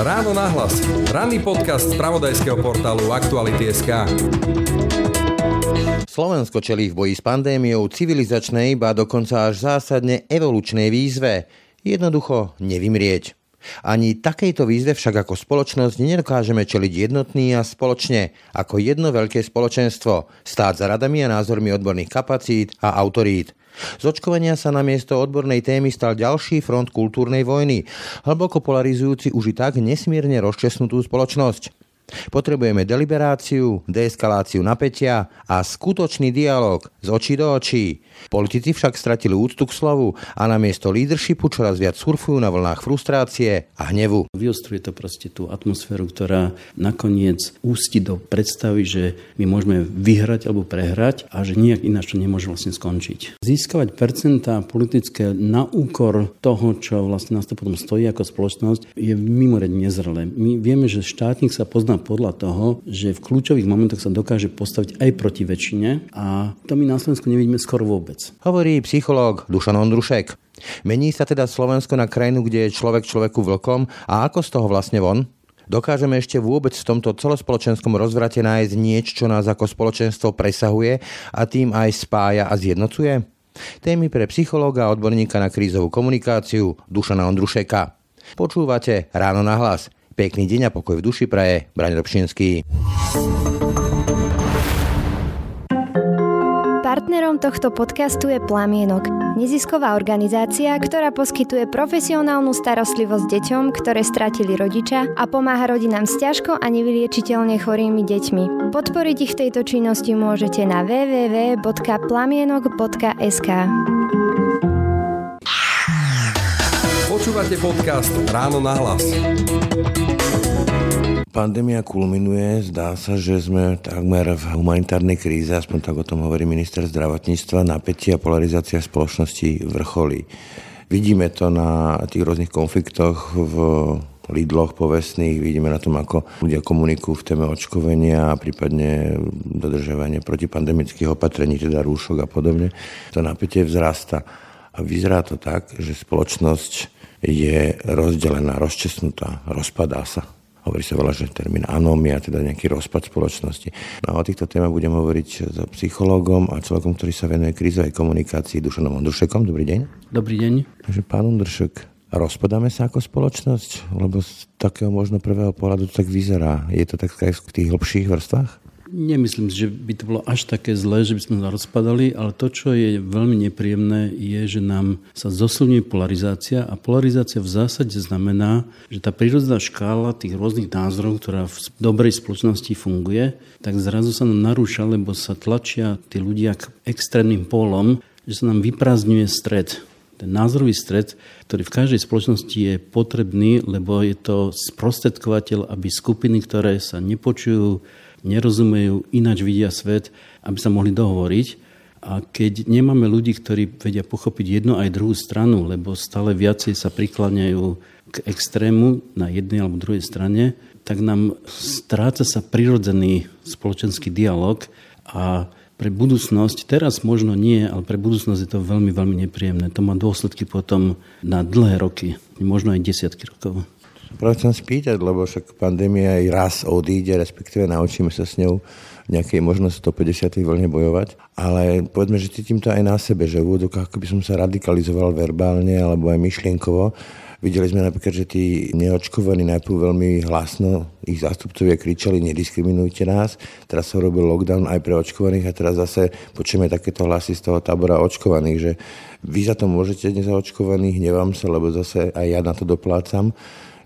Ráno nahlas. Ranný podcast z pravodajského portálu Aktuality.sk. Slovensko čelí v boji s pandémiou civilizačnej, ba dokonca až zásadne evolučnej výzve. Jednoducho nevymrieť. Ani takejto výzve však ako spoločnosť nedokážeme čeliť jednotný a spoločne, ako jedno veľké spoločenstvo, stáť za radami a názormi odborných kapacít a autorít. Z očkovania sa na miesto odbornej témy stal ďalší front kultúrnej vojny, hlboko polarizujúci už i tak nesmierne rozčesnutú spoločnosť. Potrebujeme deliberáciu, deeskaláciu napätia a skutočný dialog z očí do očí. Politici však stratili úctu k slovu a namiesto leadershipu čoraz viac surfujú na vlnách frustrácie a hnevu. Vyostruje to proste tú atmosféru, ktorá nakoniec ústi do predstavy, že my môžeme vyhrať alebo prehrať a že nejak ináč to nemôže vlastne skončiť. Získavať percentá politické na úkor toho, čo vlastne nás to potom stojí ako spoločnosť, je mimoriadne nezrelé. My vieme, že štátnik sa pozná podľa toho, že v kľúčových momentoch sa dokáže postaviť aj proti väčšine a to my na Slovensku nevidíme skoro vôbec. Hovorí psychológ Dušan Ondrušek. Mení sa teda Slovensko na krajinu, kde je človek človeku vlkom a ako z toho vlastne von? Dokážeme ešte vôbec v tomto celospoločenskom rozvrate nájsť niečo, čo nás ako spoločenstvo presahuje a tým aj spája a zjednocuje? Témy pre psychológa a odborníka na krízovú komunikáciu Dušana Ondrušeka. Počúvate Ráno na hlas. Pekný deň a pokoj v duši praje. Braň Robšinský. Partnerom tohto podcastu je Plamienok, nezisková organizácia, ktorá poskytuje profesionálnu starostlivosť deťom, ktoré stratili rodiča a pomáha rodinám s ťažko a nevyliečiteľne chorými deťmi. Podporiť ich v tejto činnosti môžete na www.plamienok.sk. Počúvate podcast Ráno na hlas. Pandémia kulminuje, zdá sa, že sme takmer v humanitárnej kríze, aspoň tak o tom hovorí minister zdravotníctva, napätie a polarizácia spoločnosti vrcholí. Vidíme to na tých rôznych konfliktoch v Lidloch povestných, vidíme na tom, ako ľudia komunikujú v téme očkovenia a prípadne dodržovanie protipandemických opatrení, teda rúšok a podobne. To napätie vzrasta. A vyzerá to tak, že spoločnosť je rozdelená, rozčesnutá, rozpadá sa. Hovorí sa veľa, že termín anómia, teda nejaký rozpad spoločnosti. No a o týchto témach budem hovoriť s psychológom a človekom, ktorý sa venuje krízovej komunikácii, Dušanom Ondrušekom. Dobrý deň. Dobrý deň. Takže pán Ondrušek, rozpadáme sa ako spoločnosť? Lebo z takého možno prvého pohľadu to tak vyzerá. Je to tak aj v tých hlbších vrstvách? Nemyslím si, že by to bolo až také zlé, že by sme sa rozpadali, ale to, čo je veľmi nepríjemné, je, že nám sa zosilňuje polarizácia a polarizácia v zásade znamená, že tá prírodná škála tých rôznych názorov, ktorá v dobrej spoločnosti funguje, tak zrazu sa nám narúša, lebo sa tlačia tí ľudia k extrémnym pólom, že sa nám vyprázdňuje stred. Ten názorový stred, ktorý v každej spoločnosti je potrebný, lebo je to sprostredkovateľ, aby skupiny, ktoré sa nepočujú, nerozumejú, ináč vidia svet, aby sa mohli dohovoriť. A keď nemáme ľudí, ktorí vedia pochopiť jednu aj druhú stranu, lebo stále viacej sa prikláňajú k extrému na jednej alebo druhej strane, tak nám stráca sa prirodzený spoločenský dialog a pre budúcnosť, teraz možno nie, ale pre budúcnosť je to veľmi, veľmi nepríjemné. To má dôsledky potom na dlhé roky, možno aj desiatky rokov. Práve chcem spýtať, lebo však pandémia aj raz odíde, respektíve naučíme sa s ňou nejakej možno 150. vlne bojovať. Ale povedzme, že cítim to aj na sebe, že v úvodokách ako by som sa radikalizoval verbálne alebo aj myšlienkovo. Videli sme napríklad, že tí neočkovaní najprv veľmi hlasno, ich zástupcovia kričali, nediskriminujte nás. Teraz sa robil lockdown aj pre očkovaných a teraz zase počujeme takéto hlasy z toho tábora očkovaných, že vy za to môžete nezaočkovaných, nevám sa, lebo zase aj ja na to doplácam.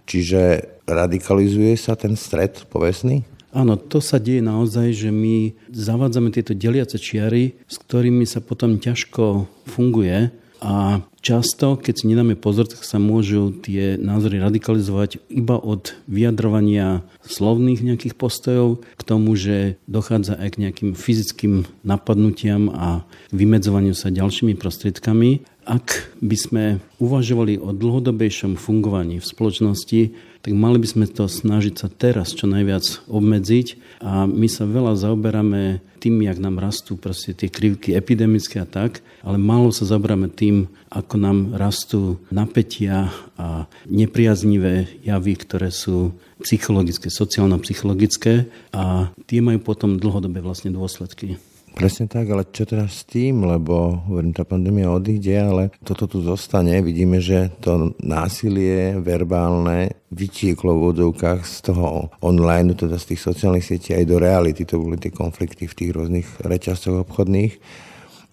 Čiže radikalizuje sa ten stred povestný? Áno, to sa deje naozaj, že my zavádzame tieto deliace čiary, s ktorými sa potom ťažko funguje a často, keď si nedáme pozor, tak sa môžu tie názory radikalizovať iba od vyjadrovania slovných nejakých postojov k tomu, že dochádza aj k nejakým fyzickým napadnutiam a vymedzovaniu sa ďalšími prostriedkami. Ak by sme uvažovali o dlhodobejšom fungovaní v spoločnosti, tak mali by sme to snažiť sa teraz čo najviac obmedziť a my sa veľa zaoberáme tým, jak nám rastú proste tie krivky epidemické a tak, ale málo sa zaoberáme tým, ako nám rastú napätia a nepriaznivé javy, ktoré sú psychologické, sociálno-psychologické a tie majú potom dlhodobé vlastne dôsledky. Presne tak, ale čo teraz s tým, lebo hovorím, tá pandémia odíde, ale toto tu zostane. Vidíme, že to násilie verbálne vytieklo v vodovkách z toho online, teda z tých sociálnych sietí aj do reality. To boli tie konflikty v tých rôznych reťazcoch obchodných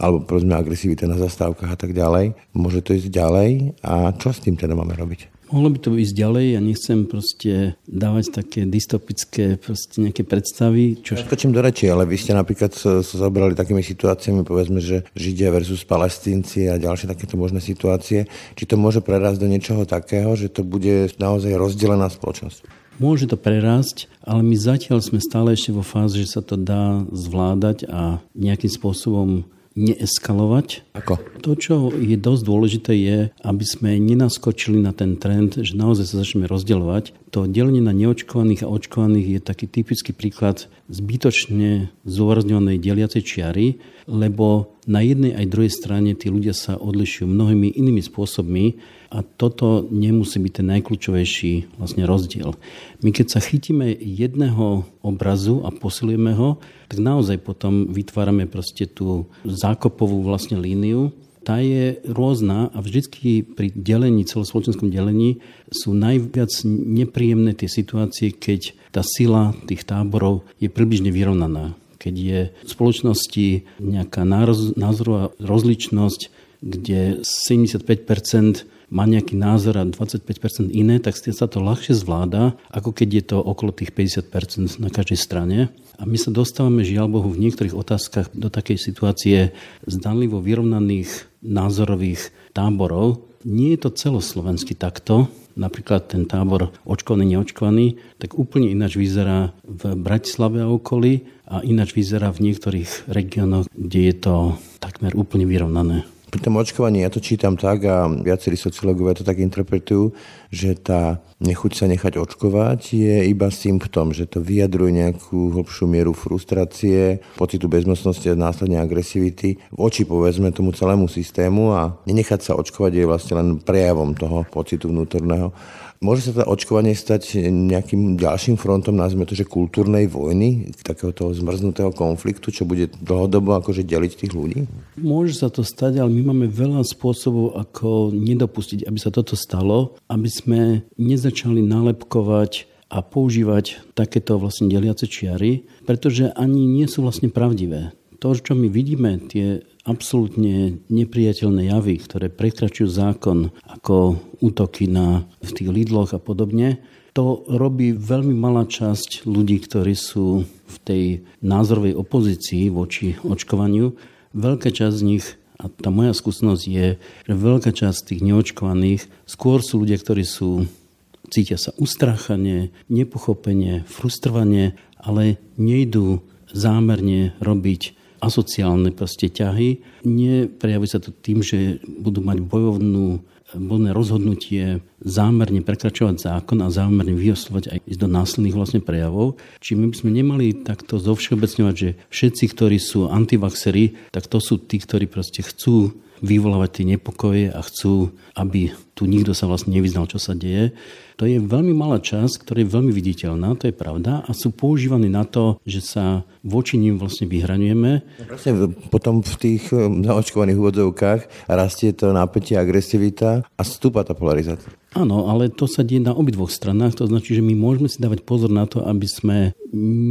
alebo povedzme agresivita na zastávkach a tak ďalej. Môže to ísť ďalej a čo s tým teda máme robiť? Mohlo by to ísť ďalej, ja nechcem proste dávať také dystopické proste nejaké predstavy. Čo... Ja skočím do reči, ale vy ste napríklad sa zabrali takými situáciami, povedzme, že Židia versus Palestínci a ďalšie takéto možné situácie. Či to môže prerásť do niečoho takého, že to bude naozaj rozdelená spoločnosť? Môže to prerásť, ale my zatiaľ sme stále ešte vo fáze, že sa to dá zvládať a nejakým spôsobom neeskalovať. Ako? To, čo je dosť dôležité, je, aby sme nenaskočili na ten trend, že naozaj sa začneme rozdeľovať. To delenie na neočkovaných a očkovaných je taký typický príklad zbytočne zúrazňovanej deliacej čiary, lebo na jednej aj druhej strane tí ľudia sa odlišujú mnohými inými spôsobmi a toto nemusí byť ten najkľúčovejší vlastne rozdiel. My keď sa chytíme jedného obrazu a posilujeme ho, tak naozaj potom vytvárame proste tú zákopovú vlastne líniu, tá je rôzna a vždycky pri delení, celospoločenskom delení sú najviac nepríjemné tie situácie, keď tá sila tých táborov je približne vyrovnaná. Keď je v spoločnosti nejaká názorová rozličnosť, kde 75% má nejaký názor a 25% iné, tak sa to ľahšie zvláda, ako keď je to okolo tých 50% na každej strane. A my sa dostávame, žiaľ Bohu, v niektorých otázkach do takej situácie zdanlivo vyrovnaných názorových táborov. Nie je to celoslovenský takto, napríklad ten tábor očkovaný, neočkovaný, tak úplne ináč vyzerá v Bratislave a okolí a ináč vyzerá v niektorých regiónoch, kde je to takmer úplne vyrovnané. Pri tom očkovaní ja to čítam tak a viacerí sociológovia to tak interpretujú, že tá nechuť sa nechať očkovať je iba symptom, že to vyjadruje nejakú hlbšiu mieru frustrácie, pocitu bezmocnosti a následne agresivity voči povedzme tomu celému systému a nenechať sa očkovať je vlastne len prejavom toho pocitu vnútorného. Môže sa to očkovanie stať nejakým ďalším frontom, nazvime to, že kultúrnej vojny, takéhoto zmrznutého konfliktu, čo bude dlhodobo akože deliť tých ľudí? Môže sa to stať, ale my máme veľa spôsobov, ako nedopustiť, aby sa toto stalo, aby sme nezačali nálepkovať a používať takéto vlastne deliace čiary, pretože ani nie sú vlastne pravdivé. To, čo my vidíme, tie absolútne nepriateľné javy, ktoré prekračujú zákon, ako útoky na, v tých lidloch a podobne, to robí veľmi malá časť ľudí, ktorí sú v tej názorovej opozícii voči očkovaniu. Veľká časť z nich, a tá moja skúsenosť je, že veľká časť tých neočkovaných skôr sú ľudia, ktorí sú cítia sa ustrachane, nepochopenie, frustrovanie, ale nejdú zámerne robiť asociálne proste ťahy. Neprejavuje sa to tým, že budú mať bojovnú bojné rozhodnutie zámerne prekračovať zákon a zámerne vyoslovať aj ísť do násilných vlastne prejavov. Či my by sme nemali takto zovšeobecňovať, že všetci, ktorí sú antivaxery, tak to sú tí, ktorí proste chcú vyvolávať tie nepokoje a chcú, aby tu nikto sa vlastne nevyznal, čo sa deje. To je veľmi malá časť, ktorá je veľmi viditeľná, to je pravda, a sú používaní na to, že sa voči ním vlastne vyhraňujeme. Presne, potom v tých eh, zaočkovaných úvodzovkách rastie to napätie, agresivita a stúpa tá polarizácia. Áno, ale to sa deje na obidvoch stranách. To značí, že my môžeme si dávať pozor na to, aby sme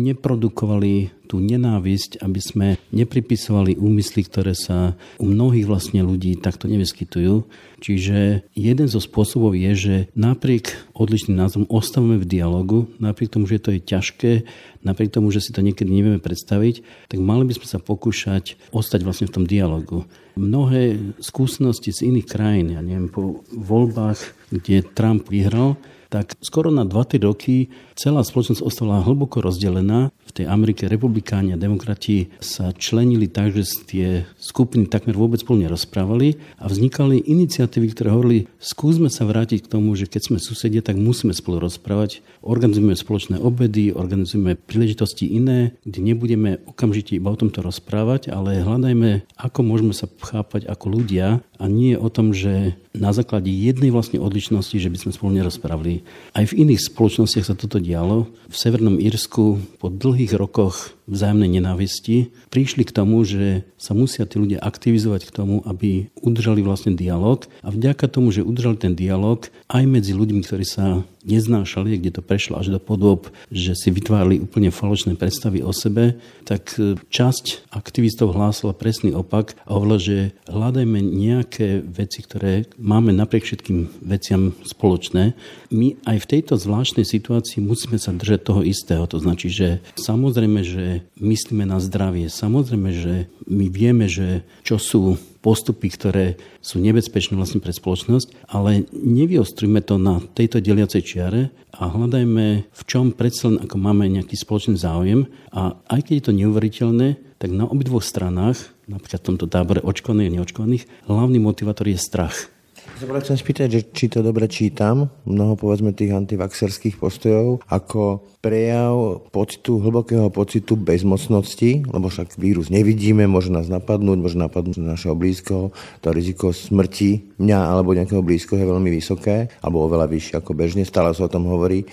neprodukovali tú nenávisť, aby sme nepripisovali úmysly, ktoré sa u mnohých vlastne ľudí takto nevyskytujú. Čiže jeden zo spôsobov je, že napriek odlišným názorom ostávame v dialogu, napriek tomu, že to je ťažké, napriek tomu, že si to niekedy nevieme predstaviť, tak mali by sme sa pokúšať ostať vlastne v tom dialogu. Mnohé skúsenosti z iných krajín, ja neviem, po voľbách, kde Trump vyhral, tak skoro na 2-3 roky celá spoločnosť ostala hlboko rozdelená. V tej Amerike republikáni a demokrati sa členili tak, že tie skupiny takmer vôbec spolu nerozprávali a vznikali iniciatívy, ktoré hovorili, skúsme sa vrátiť k tomu, že keď sme susedia, tak musíme spolu rozprávať. Organizujeme spoločné obedy, organizujeme príležitosti iné, kde nebudeme okamžite iba o tomto rozprávať, ale hľadajme, ako môžeme sa chápať ako ľudia a nie o tom, že na základe jednej vlastne odlišnosti, že by sme spolu nerozprávali. Aj v iných spoločnostiach sa toto dialo. V Severnom Írsku po dlhých Higrokoch vzájomnej nenávisti prišli k tomu, že sa musia tí ľudia aktivizovať k tomu, aby udržali vlastne dialog a vďaka tomu, že udržali ten dialog aj medzi ľuďmi, ktorí sa neznášali, kde to prešlo až do podob, že si vytvárali úplne falošné predstavy o sebe, tak e, časť aktivistov hlásila presný opak a hovorila, že hľadajme nejaké veci, ktoré máme napriek všetkým veciam spoločné. My aj v tejto zvláštnej situácii musíme sa držať toho istého. To značí, že samozrejme, že myslíme na zdravie, samozrejme, že my vieme, že čo sú postupy, ktoré sú nebezpečné vlastne pre spoločnosť, ale nevyostrujme to na tejto deliacej čiare a hľadajme, v čom predsa len ako máme nejaký spoločný záujem. A aj keď je to neuveriteľné, tak na obidvoch stranách, napríklad v tomto tábore očkovaných a neočkovaných, hlavný motivátor je strach sa chcem spýtať, že či to dobre čítam, mnoho povedzme tých antivaxerských postojov, ako prejav pocitu, hlbokého pocitu bezmocnosti, lebo však vírus nevidíme, môže nás napadnúť, môže napadnúť našeho blízkoho, to riziko smrti mňa alebo nejakého blízkoho je veľmi vysoké, alebo oveľa vyššie ako bežne, stále sa o tom hovorí.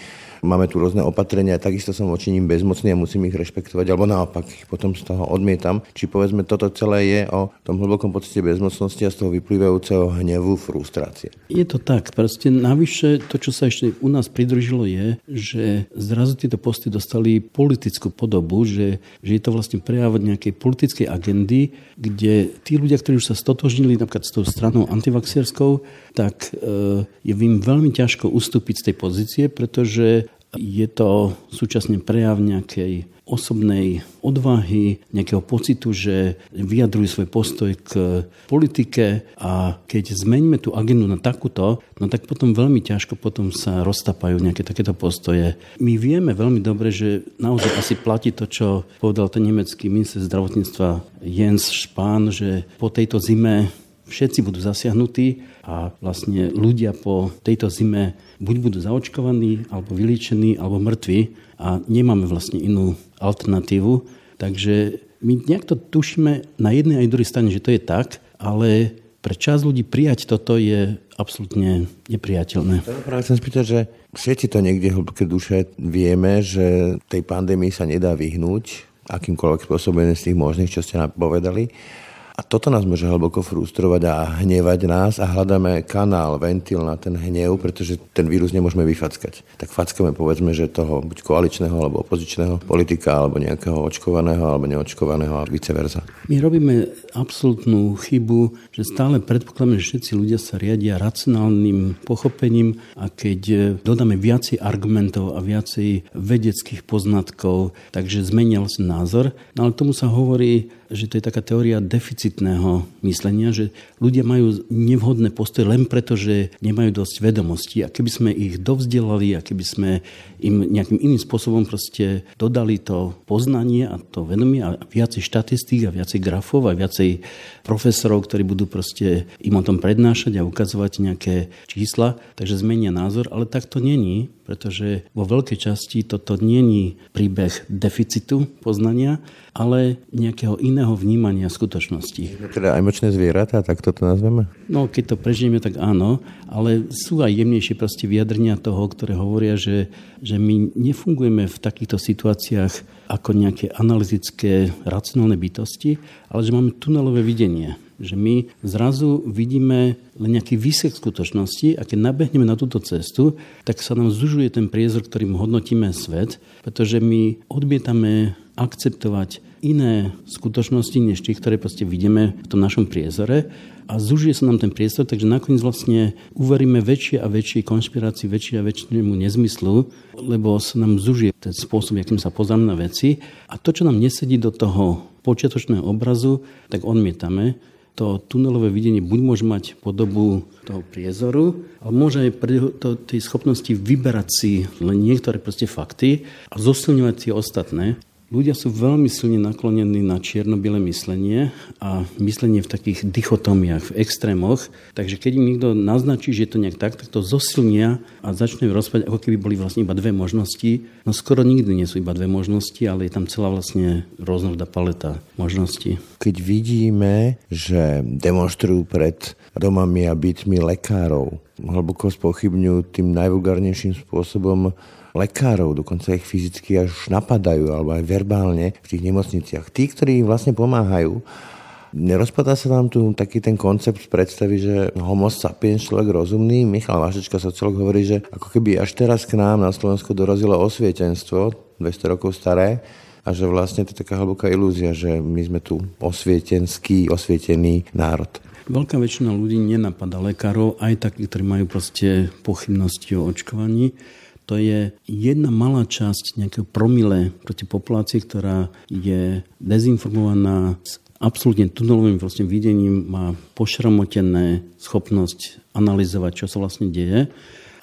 Máme tu rôzne opatrenia, takisto som voči ním bezmocný a musím ich rešpektovať, alebo naopak ich potom z toho odmietam. Či povedzme, toto celé je o tom hlbokom pocite bezmocnosti a z toho vyplývajúceho hnevu, frustrácie. Je to tak. Proste navyše to, čo sa ešte u nás pridružilo, je, že zrazu tieto posty dostali politickú podobu, že, že je to vlastne prejav nejakej politickej agendy, kde tí ľudia, ktorí už sa stotožnili napríklad s tou stranou antivaxierskou, tak e, je im veľmi ťažko ustúpiť z tej pozície, pretože je to súčasne prejav nejakej osobnej odvahy, nejakého pocitu, že vyjadrujú svoj postoj k politike a keď zmeníme tú agendu na takúto, no tak potom veľmi ťažko potom sa roztapajú nejaké takéto postoje. My vieme veľmi dobre, že naozaj asi platí to, čo povedal ten nemecký minister zdravotníctva Jens Spahn, že po tejto zime všetci budú zasiahnutí a vlastne ľudia po tejto zime buď budú zaočkovaní, alebo vyliečení, alebo mŕtvi a nemáme vlastne inú alternatívu. Takže my nejak to tušíme na jednej aj druhej strane, že to je tak, ale pre čas ľudí prijať toto je absolútne nepriateľné. Práve chcem spýtať, že všetci to niekde hlboké duše vieme, že tej pandémii sa nedá vyhnúť akýmkoľvek spôsobom z tých možných, čo ste povedali. A toto nás môže hlboko frustrovať a hnevať nás a hľadáme kanál, ventil na ten hnev, pretože ten vírus nemôžeme vyfackať. Tak fackame povedzme, že toho buď koaličného alebo opozičného politika alebo nejakého očkovaného alebo neočkovaného a vice versa. My robíme absolútnu chybu, že stále predpokladáme, že všetci ľudia sa riadia racionálnym pochopením a keď dodáme viacej argumentov a viacej vedeckých poznatkov, takže zmenia vlastne názor. No ale tomu sa hovorí že to je taká teória deficitného myslenia, že ľudia majú nevhodné postoje len preto, že nemajú dosť vedomostí a keby sme ich dovzdelali a keby sme im nejakým iným spôsobom proste dodali to poznanie a to vedomie a viacej štatistík a viacej grafov a viacej profesorov, ktorí budú proste im o tom prednášať a ukazovať nejaké čísla, takže zmenia názor, ale tak to není, pretože vo veľkej časti toto není príbeh deficitu poznania, ale nejakého iného vnímania skutočnosti. Teda aj močné zvieratá, tak toto nazveme? No, keď to prežijeme, tak áno, ale sú aj jemnejšie proste vyjadrenia toho, ktoré hovoria, že, že my nefungujeme v takýchto situáciách ako nejaké analytické, racionálne bytosti, ale že máme tunelové videnie že my zrazu vidíme len nejaký výsek skutočnosti a keď nabehneme na túto cestu, tak sa nám zužuje ten priezor, ktorým hodnotíme svet, pretože my odmietame akceptovať iné skutočnosti, než tie, ktoré proste vidíme v tom našom priezore a zužije sa nám ten priestor, takže nakoniec vlastne uveríme väčšie a väčšie konšpirácii, väčšie a väčšiemu nezmyslu, lebo sa nám zužije ten spôsob, akým sa pozrieme na veci a to, čo nám nesedí do toho počiatočného obrazu, tak odmietame. To tunelové videnie buď môže mať podobu toho priezoru, ale môže aj pri tej schopnosti vyberať si len niektoré proste fakty a zosilňovať tie ostatné. Ľudia sú veľmi silne naklonení na čierno-biele myslenie a myslenie v takých dichotomiách, v extrémoch. Takže keď im niekto naznačí, že je to nejak tak, tak to zosilnia a začne rozprávať, ako keby boli vlastne iba dve možnosti. No skoro nikdy nie sú iba dve možnosti, ale je tam celá vlastne rôznorodá paleta možností. Keď vidíme, že demonstrujú pred domami a bytmi lekárov, hlboko spochybňujú tým najvulgárnejším spôsobom lekárov, dokonca ich fyzicky až napadajú, alebo aj verbálne v tých nemocniciach. Tí, ktorí im vlastne pomáhajú, Nerozpadá sa vám tu taký ten koncept predstavy, že homo sapiens, človek rozumný? Michal Vašečka, sociolog, hovorí, že ako keby až teraz k nám na Slovensku dorazilo osvietenstvo, 200 rokov staré, a že vlastne to je taká hlboká ilúzia, že my sme tu osvietenský, osvietený národ. Veľká väčšina ľudí nenapadá lekárov, aj takí, ktorí majú proste pochybnosti o očkovaní to je jedna malá časť nejakého promile proti populácii, ktorá je dezinformovaná s absolútne tunelovým vlastne videním, má pošramotené schopnosť analyzovať, čo sa vlastne deje.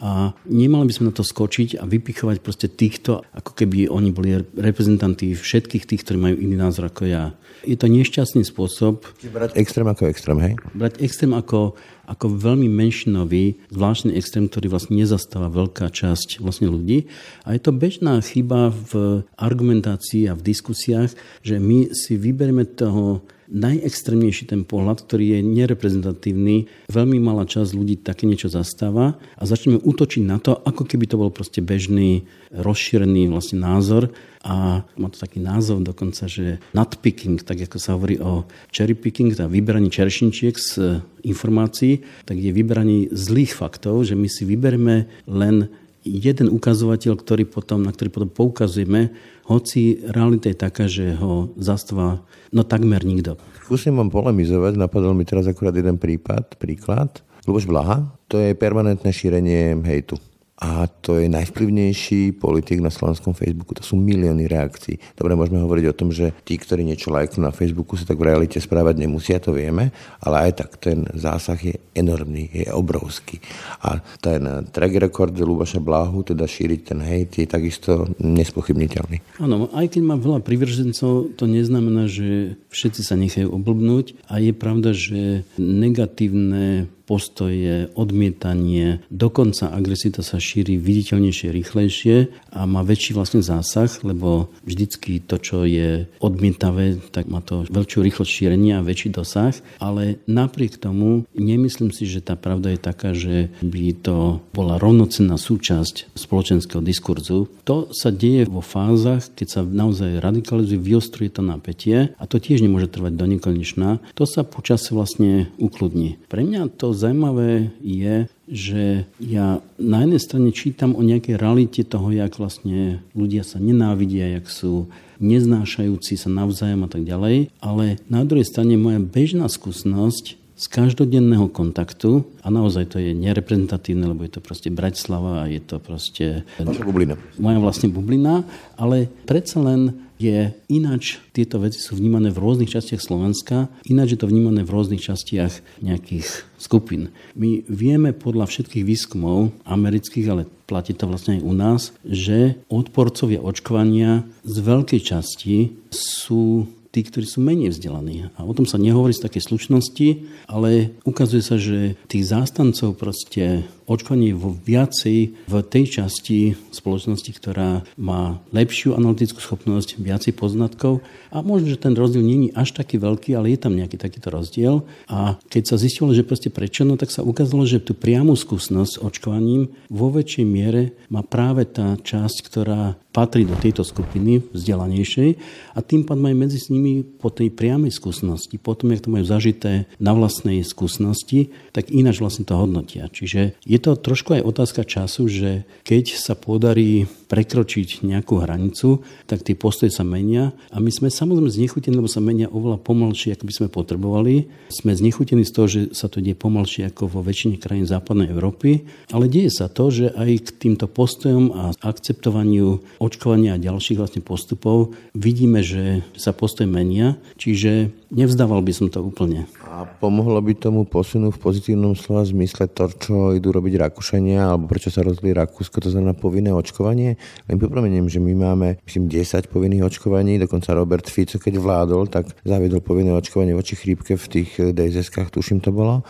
A nemali by sme na to skočiť a vypichovať proste týchto, ako keby oni boli reprezentanti všetkých tých, ktorí majú iný názor ako ja. Je to nešťastný spôsob. Brať extrém ako extrém, hej? Brať extrém ako, ako veľmi menšinový, zvláštny extrém, ktorý vlastne nezastáva veľká časť vlastne ľudí. A je to bežná chyba v argumentácii a v diskusiách, že my si vyberieme toho najextrémnejší ten pohľad, ktorý je nereprezentatívny. Veľmi malá časť ľudí také niečo zastáva a začneme útočiť na to, ako keby to bol proste bežný, rozšírený vlastne názor a má to taký názov dokonca, že nutpicking, tak ako sa hovorí o cherry picking, teda vyberanie čeršinčiek z informácií, tak je vyberanie zlých faktov, že my si vybereme len jeden ukazovateľ, ktorý potom, na ktorý potom poukazujeme, hoci realita je taká, že ho zastáva no takmer nikto. Skúsim vám polemizovať, napadol mi teraz akurát jeden prípad, príklad. Luboš Blaha, to je permanentné šírenie hejtu a to je najvplyvnejší politik na slovenskom Facebooku. To sú milióny reakcií. Dobre, môžeme hovoriť o tom, že tí, ktorí niečo lajknú na Facebooku, sa tak v realite správať nemusia, to vieme, ale aj tak ten zásah je enormný, je obrovský. A ten track record Lubaša Blahu, teda šíriť ten hejt, je takisto nespochybniteľný. Áno, aj keď má veľa privržencov, to neznamená, že všetci sa nechajú oblbnúť a je pravda, že negatívne postoje, odmietanie, dokonca agresita sa šíri viditeľnejšie, rýchlejšie a má väčší vlastne zásah, lebo vždycky to, čo je odmietavé, tak má to väčšiu rýchlosť šírenia a väčší dosah, ale napriek tomu nemyslím si, že tá pravda je taká, že by to bola rovnocenná súčasť spoločenského diskurzu. To sa deje vo fázach, keď sa naozaj radikalizuje, vyostruje to napätie a to tiež nemôže trvať do nekonečná. To sa počasie vlastne ukludní. Pre mňa to zaujímavé je, že ja na jednej strane čítam o nejakej realite toho, jak vlastne ľudia sa nenávidia, jak sú neznášajúci sa navzájom a tak ďalej, ale na druhej strane moja bežná skúsenosť z každodenného kontaktu, a naozaj to je nereprezentatívne, lebo je to proste Bratislava a je to proste... Vaša bublina. Moja vlastne bublina, ale predsa len je ináč, tieto veci sú vnímané v rôznych častiach Slovenska, ináč je to vnímané v rôznych častiach nejakých skupín. My vieme podľa všetkých výskumov amerických, ale platí to vlastne aj u nás, že odporcovia očkovania z veľkej časti sú tí, ktorí sú menej vzdelaní. A o tom sa nehovorí z takej slušnosti, ale ukazuje sa, že tých zástancov proste očkovanie vo viacej v tej časti spoločnosti, ktorá má lepšiu analytickú schopnosť, viacej poznatkov a možno, že ten rozdiel je až taký veľký, ale je tam nejaký takýto rozdiel. A keď sa zistilo, že proste prečo, no tak sa ukázalo, že tú priamu skúsenosť očkovaním vo väčšej miere má práve tá časť, ktorá patrí do tejto skupiny vzdelanejšej a tým pádom aj medzi nimi po tej priamej skúsenosti, potom, jak to majú zažité na vlastnej skúsenosti, tak ináč vlastne to hodnotia. Čiže je to trošku aj otázka času, že keď sa podarí prekročiť nejakú hranicu, tak tie postoje sa menia a my sme samozrejme znechutení, lebo sa menia oveľa pomalšie, ako by sme potrebovali. Sme znechutení z toho, že sa to deje pomalšie ako vo väčšine krajín západnej Európy, ale deje sa to, že aj k týmto postojom a akceptovaniu očkovania a ďalších vlastne postupov vidíme, že sa postoj menia, čiže nevzdával by som to úplne. A pomohlo by tomu posunúť v pozitívnom slova zmysle to, čo idú robiť Rakúšania, alebo prečo sa rozhodli Rakúsko, to znamená povinné očkovanie? Len pripomeniem, že my máme, myslím, 10 povinných očkovaní, dokonca Robert Fico, keď vládol, tak zaviedol povinné očkovanie voči chrípke v tých DZS-kách, tuším to bolo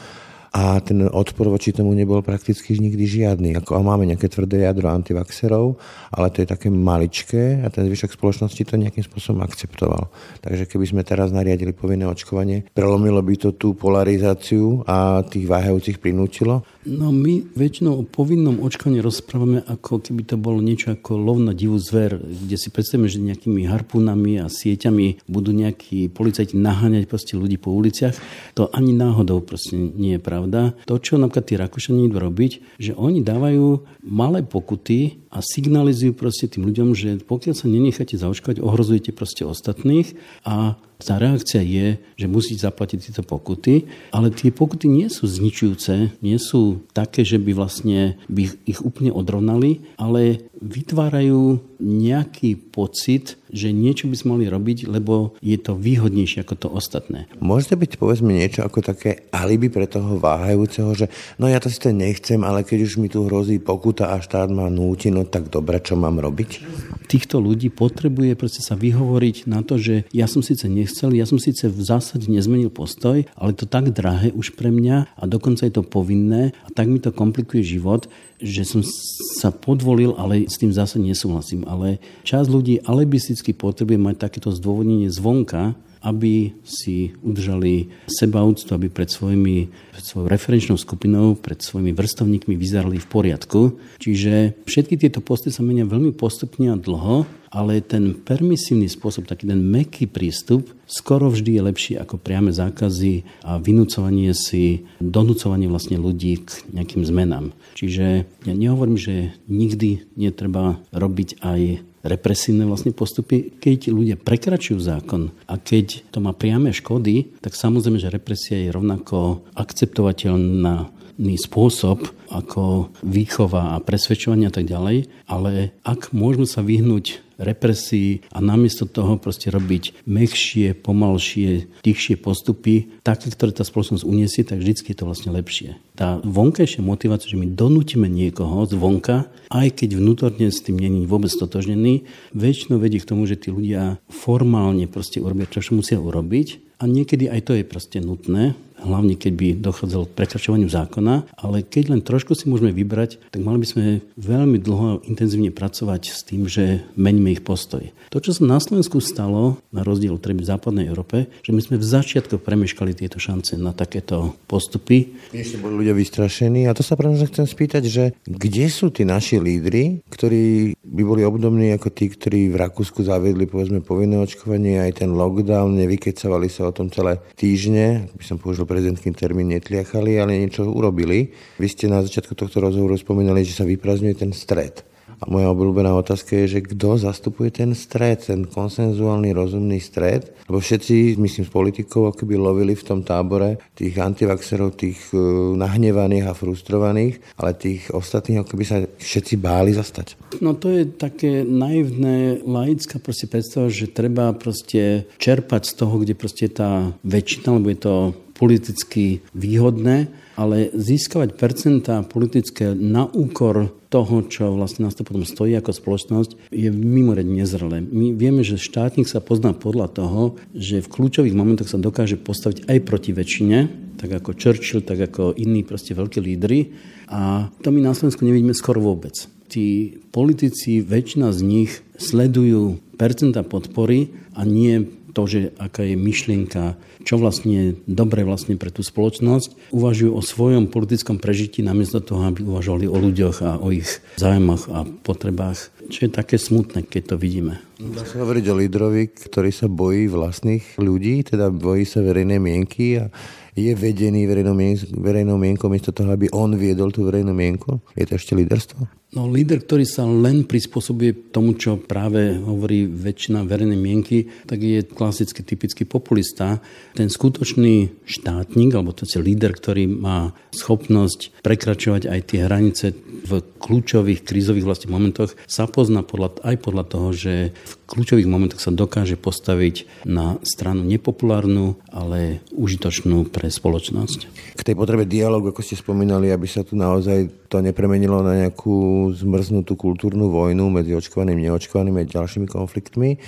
a ten odpor voči tomu nebol prakticky nikdy žiadny. Ako, a máme nejaké tvrdé jadro antivaxerov, ale to je také maličké a ten zvyšok spoločnosti to nejakým spôsobom akceptoval. Takže keby sme teraz nariadili povinné očkovanie, prelomilo by to tú polarizáciu a tých váhajúcich prinútilo? No my väčšinou o povinnom očkovaní rozprávame, ako keby to bolo niečo ako lov na divú zver, kde si predstavíme, že nejakými harpunami a sieťami budú nejakí policajti naháňať proste ľudí po uliciach. To ani náhodou proste nie je pravda. To, čo napríklad tí Rakúšani idú robiť, že oni dávajú malé pokuty a signalizujú proste tým ľuďom, že pokiaľ sa nenecháte zaočkovať, ohrozujete proste ostatných a tá reakcia je, že musíte zaplatiť tieto pokuty, ale tie pokuty nie sú zničujúce, nie sú také, že by vlastne by ich úplne odrovnali, ale vytvárajú nejaký pocit, že niečo by sme mali robiť, lebo je to výhodnejšie ako to ostatné. Môže to byť povedzme niečo ako také alibi pre toho váhajúceho, že no ja to si to nechcem, ale keď už mi tu hrozí pokuta a štát ma núti, no tak dobre, čo mám robiť? Týchto ľudí potrebuje proste sa vyhovoriť na to, že ja som síce nechcel, ja som síce v zásade nezmenil postoj, ale to tak drahé už pre mňa a dokonca je to povinné a tak mi to komplikuje život, že som sa podvolil, ale s tým zase nesúhlasím. Ale časť ľudí alebisticky potrebuje mať takéto zdôvodnenie zvonka, aby si udržali sebaúctu, aby pred, svojimi, pred svojou referenčnou skupinou, pred svojimi vrstovníkmi vyzerali v poriadku. Čiže všetky tieto posty sa menia veľmi postupne a dlho ale ten permisívny spôsob, taký ten meký prístup, skoro vždy je lepší ako priame zákazy a vynúcovanie si, donúcovanie vlastne ľudí k nejakým zmenám. Čiže ja nehovorím, že nikdy netreba robiť aj represívne vlastne postupy. Keď ľudia prekračujú zákon a keď to má priame škody, tak samozrejme, že represia je rovnako akceptovateľná spôsob ako výchova a presvedčovania a tak ďalej, ale ak môžeme sa vyhnúť represii a namiesto toho proste robiť mekšie, pomalšie, tichšie postupy, také, ktoré tá spoločnosť uniesie, tak vždy je to vlastne lepšie. Tá vonkajšia motivácia, že my donútime niekoho zvonka, aj keď vnútorne s tým není vôbec totožnený, väčšinou vedie k tomu, že tí ľudia formálne proste urobia, čo musia urobiť a niekedy aj to je proste nutné, hlavne keď by dochádzalo k prekračovaniu zákona, ale keď len trošku si môžeme vybrať, tak mali by sme veľmi dlho intenzívne pracovať s tým, že meníme ich postoj. To, čo sa na Slovensku stalo, na rozdiel od v západnej Európe, že my sme v začiatku premeškali tieto šance na takéto postupy. Ešte boli ľudia vystrašení a to sa práve chcem spýtať, že kde sú tí naši lídry, ktorí by boli obdobní ako tí, ktorí v Rakúsku zaviedli povedzme povinné očkovanie, aj ten lockdown, nevykecavali sa o tom celé týždne, by som použil prezidentský termín netliachali, ale niečo urobili. Vy ste na začiatku tohto rozhovoru spomínali, že sa vyprazňuje ten stred. A moja obľúbená otázka je, že kto zastupuje ten stred, ten konsenzuálny, rozumný stred? Lebo všetci, myslím, s politikou, ako by lovili v tom tábore tých antivaxerov, tých uh, nahnevaných a frustrovaných, ale tých ostatných, ako by sa všetci báli zastať. No to je také naivné, laická predstava, že treba proste čerpať z toho, kde proste tá väčšina, lebo je to politicky výhodné, ale získavať percentá politické na úkor toho, čo vlastne nás to potom stojí ako spoločnosť, je mimoriadne nezrelé. My vieme, že štátnik sa pozná podľa toho, že v kľúčových momentoch sa dokáže postaviť aj proti väčšine, tak ako Churchill, tak ako iní proste veľkí lídry. A to my na Slovensku nevidíme skoro vôbec. Tí politici, väčšina z nich sledujú percenta podpory a nie to, že aká je myšlienka, čo vlastne je dobre vlastne pre tú spoločnosť, uvažujú o svojom politickom prežití namiesto toho, aby uvažovali o ľuďoch a o ich zájmoch a potrebách. Čo je také smutné, keď to vidíme. Dá sa hovoriť o lídrovi, ktorý sa bojí vlastných ľudí, teda bojí sa verejnej mienky a je vedený verejnou, mien- verejnou mienkou miesto toho, aby on viedol tú verejnú mienku? Je to ešte líderstvo? No líder, ktorý sa len prispôsobuje tomu, čo práve hovorí väčšina verejnej mienky, tak je klasicky typický populista. Ten skutočný štátnik, alebo to je líder, ktorý má schopnosť prekračovať aj tie hranice v kľúčových krízových vlastne momentoch, sa pozná podľa, aj podľa toho, že v kľúčových momentoch sa dokáže postaviť na stranu nepopulárnu, ale užitočnú pre spoločnosť. K tej potrebe dialogu, ako ste spomínali, aby sa tu naozaj to nepremenilo na nejakú zmrznutú kultúrnu vojnu medzi očkovaným a neočkovaným a ďalšími konfliktmi.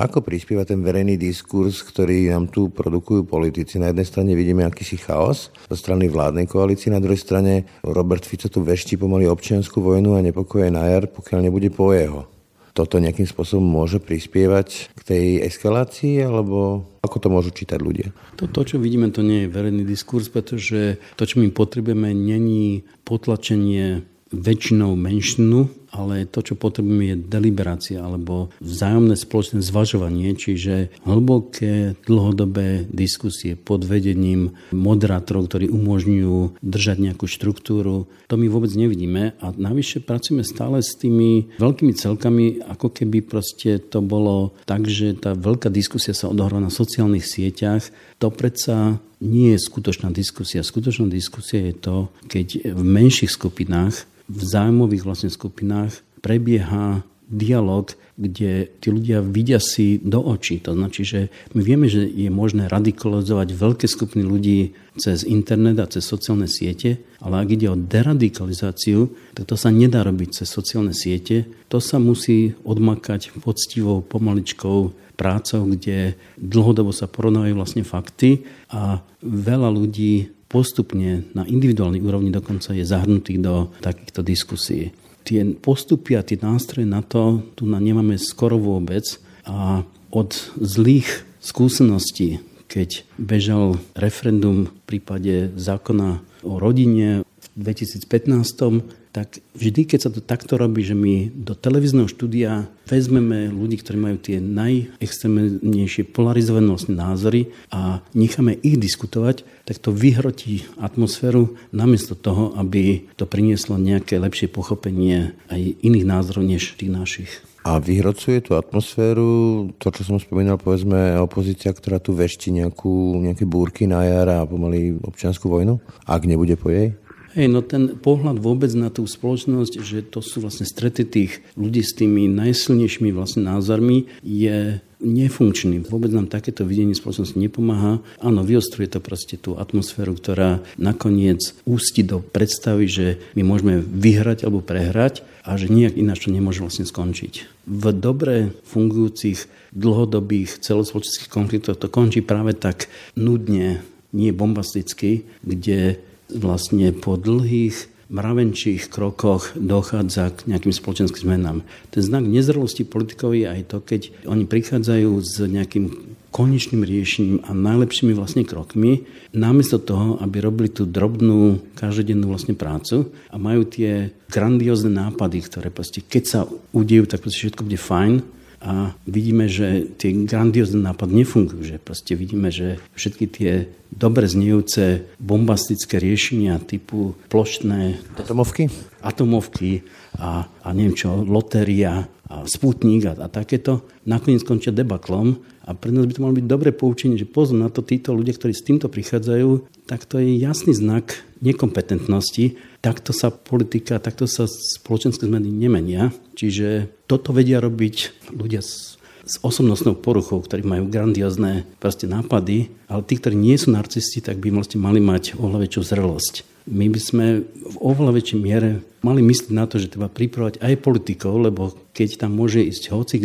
Ako prispieva ten verejný diskurs, ktorý nám tu produkujú politici? Na jednej strane vidíme akýsi chaos zo strany vládnej koalície, na druhej strane Robert Fico tu vešti pomaly občianskú vojnu a nepokoje na jar, pokiaľ nebude po jeho. Toto nejakým spôsobom môže prispievať k tej eskalácii, alebo ako to môžu čítať ľudia? To, to, čo vidíme, to nie je verejný diskurs, pretože to, čo my potrebujeme, není potlačenie väčšinou menšinu, ale to, čo potrebujeme, je deliberácia alebo vzájomné spoločné zvažovanie, čiže hlboké, dlhodobé diskusie pod vedením moderátorov, ktorí umožňujú držať nejakú štruktúru. To my vôbec nevidíme a navyše pracujeme stále s tými veľkými celkami, ako keby proste to bolo tak, že tá veľká diskusia sa odohrá na sociálnych sieťach. To predsa nie je skutočná diskusia. Skutočná diskusia je to, keď v menších skupinách v zájmových vlastne skupinách prebieha dialog, kde tí ľudia vidia si do očí. To značí, že my vieme, že je možné radikalizovať veľké skupiny ľudí cez internet a cez sociálne siete, ale ak ide o deradikalizáciu, tak to sa nedá robiť cez sociálne siete. To sa musí odmakať poctivou, pomaličkou prácou, kde dlhodobo sa porovnávajú vlastne fakty a veľa ľudí postupne na individuálnej úrovni dokonca je zahrnutých do takýchto diskusí. Tie postupy a tie nástroje na to tu na nemáme skoro vôbec. A od zlých skúseností, keď bežal referendum v prípade zákona o rodine v 2015 tak vždy, keď sa to takto robí, že my do televízneho štúdia vezmeme ľudí, ktorí majú tie najextrémnejšie polarizované vlastne názory a necháme ich diskutovať, tak to vyhrotí atmosféru namiesto toho, aby to prinieslo nejaké lepšie pochopenie aj iných názorov než tých našich. A vyhrocuje tú atmosféru, to, čo som spomínal, povedzme, opozícia, ktorá tu vešti nejakú, nejaké búrky na jar a pomaly občianskú vojnu, ak nebude po jej? Hej, no ten pohľad vôbec na tú spoločnosť, že to sú vlastne strety tých ľudí s tými najsilnejšími vlastne názormi, je nefunkčný. Vôbec nám takéto videnie spoločnosti nepomáha. Áno, vyostruje to proste tú atmosféru, ktorá nakoniec ústi do predstavy, že my môžeme vyhrať alebo prehrať a že nejak ináč to nemôže vlastne skončiť. V dobre fungujúcich dlhodobých celospoločenských konfliktoch to končí práve tak nudne, nie bombasticky, kde vlastne po dlhých mravenčích krokoch dochádza k nejakým spoločenským zmenám. Ten znak nezrelosti politikov je aj to, keď oni prichádzajú s nejakým konečným riešením a najlepšími vlastne krokmi, namiesto toho, aby robili tú drobnú, každodennú vlastne prácu a majú tie grandiózne nápady, ktoré proste, keď sa udejú, tak proste všetko bude fajn, a vidíme, že tie grandiózne nápady nefungujú, že proste vidíme, že všetky tie dobre znejúce bombastické riešenia typu plošné... Atomovky? Atomovky a, a neviem čo, lotéria a sputník a, a takéto, nakoniec končia debaklom a pre nás by to malo byť dobré poučenie, že pozor na to, títo ľudia, ktorí s týmto prichádzajú, tak to je jasný znak nekompetentnosti. Takto sa politika, takto sa spoločenské zmeny nemenia. Čiže toto vedia robiť ľudia s, s osobnostnou poruchou, ktorí majú grandiózne proste nápady, ale tí, ktorí nie sú narcisti, tak by vlastne mali mať oveľa väčšiu zrelosť. My by sme v oveľa väčšej miere mali myslieť na to, že treba pripravať aj politikov, lebo keď tam môže ísť hoci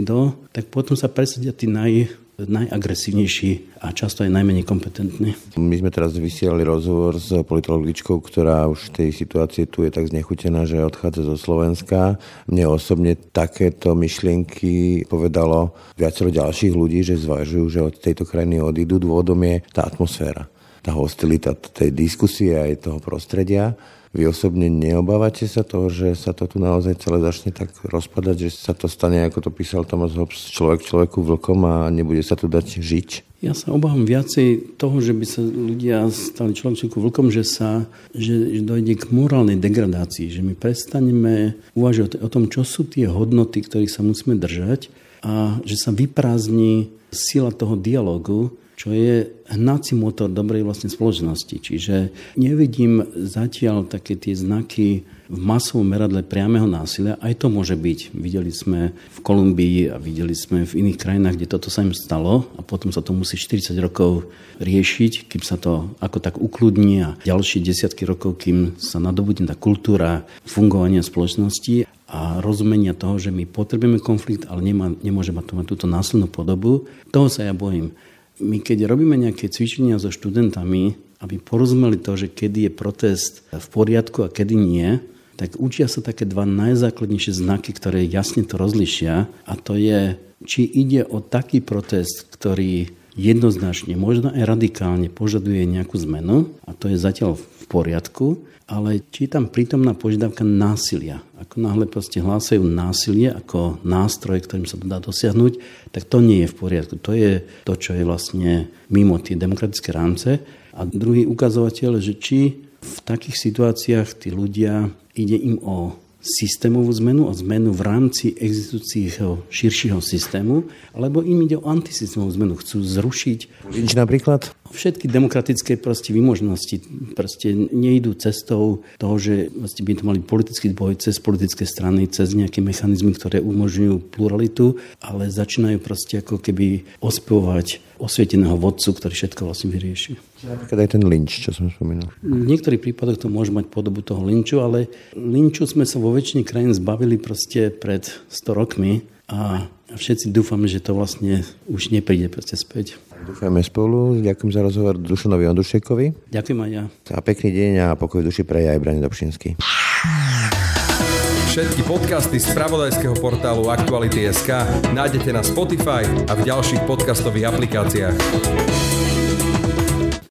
tak potom sa presadia tí naj, najagresívnejší a často aj najmenej kompetentní. My sme teraz vysielali rozhovor s politologičkou, ktorá už v tej situácii tu je tak znechutená, že odchádza zo Slovenska. Mne osobne takéto myšlienky povedalo viacero ďalších ľudí, že zvažujú, že od tejto krajiny odídu. Dôvodom je tá atmosféra, tá hostilita tej diskusie aj toho prostredia. Vy osobne neobávate sa toho, že sa to tu naozaj celé začne tak rozpadať, že sa to stane, ako to písal Thomas Hobbes, človek človeku vlkom a nebude sa tu dať žiť? Ja sa obávam viacej toho, že by sa ľudia stali človeku vlkom, že sa že, že dojde k morálnej degradácii, že my prestaneme uvažovať o tom, čo sú tie hodnoty, ktorých sa musíme držať a že sa vyprázdni sila toho dialogu, čo je hnací motor dobrej vlastne spoločnosti. Čiže nevidím zatiaľ také tie znaky v masovom meradle priameho násilia. Aj to môže byť. Videli sme v Kolumbii a videli sme v iných krajinách, kde toto sa im stalo a potom sa to musí 40 rokov riešiť, kým sa to ako tak ukludní a ďalšie desiatky rokov, kým sa nadobudne tá kultúra fungovania spoločnosti a rozumenia toho, že my potrebujeme konflikt, ale nemá, nemôže mať to mať túto násilnú podobu. Toho sa ja bojím. My keď robíme nejaké cvičenia so študentami, aby porozumeli to, že kedy je protest v poriadku a kedy nie, tak učia sa také dva najzákladnejšie znaky, ktoré jasne to rozlišia. A to je, či ide o taký protest, ktorý jednoznačne, možno aj radikálne požaduje nejakú zmenu, a to je zatiaľ v poriadku, ale či je tam prítomná požiadavka násilia. Ako náhle proste hlásajú násilie ako nástroj, ktorým sa to dá dosiahnuť, tak to nie je v poriadku. To je to, čo je vlastne mimo tie demokratické rámce. A druhý ukazovateľ, že či v takých situáciách tí ľudia, ide im o systémovú zmenu, o zmenu v rámci existujúceho širšieho systému, alebo im ide o antisystémovú zmenu. Chcú zrušiť... Lynč napríklad? Všetky demokratické proste vymožnosti proste nejdú cestou toho, že vlastne by to mali politický boj cez politické strany, cez nejaké mechanizmy, ktoré umožňujú pluralitu, ale začínajú proste ako keby ospevovať osvieteného vodcu, ktorý všetko vlastne vyrieši. Napríklad aj ten lynč, čo som spomínal. V niektorých prípadoch to môže mať podobu toho lynču, ale lynču sme sa vo väčšine krajín zbavili proste pred 100 rokmi a všetci dúfame, že to vlastne už nepríde proste späť. Dúfame spolu. Ďakujem za rozhovor Dušanovi Ondrušekovi. Ďakujem aj ja. A pekný deň a pokoj duši pre aj Brane Dobšinský. Všetky podcasty z pravodajského portálu Aktuality.sk nájdete na Spotify a v ďalších podcastových aplikáciách.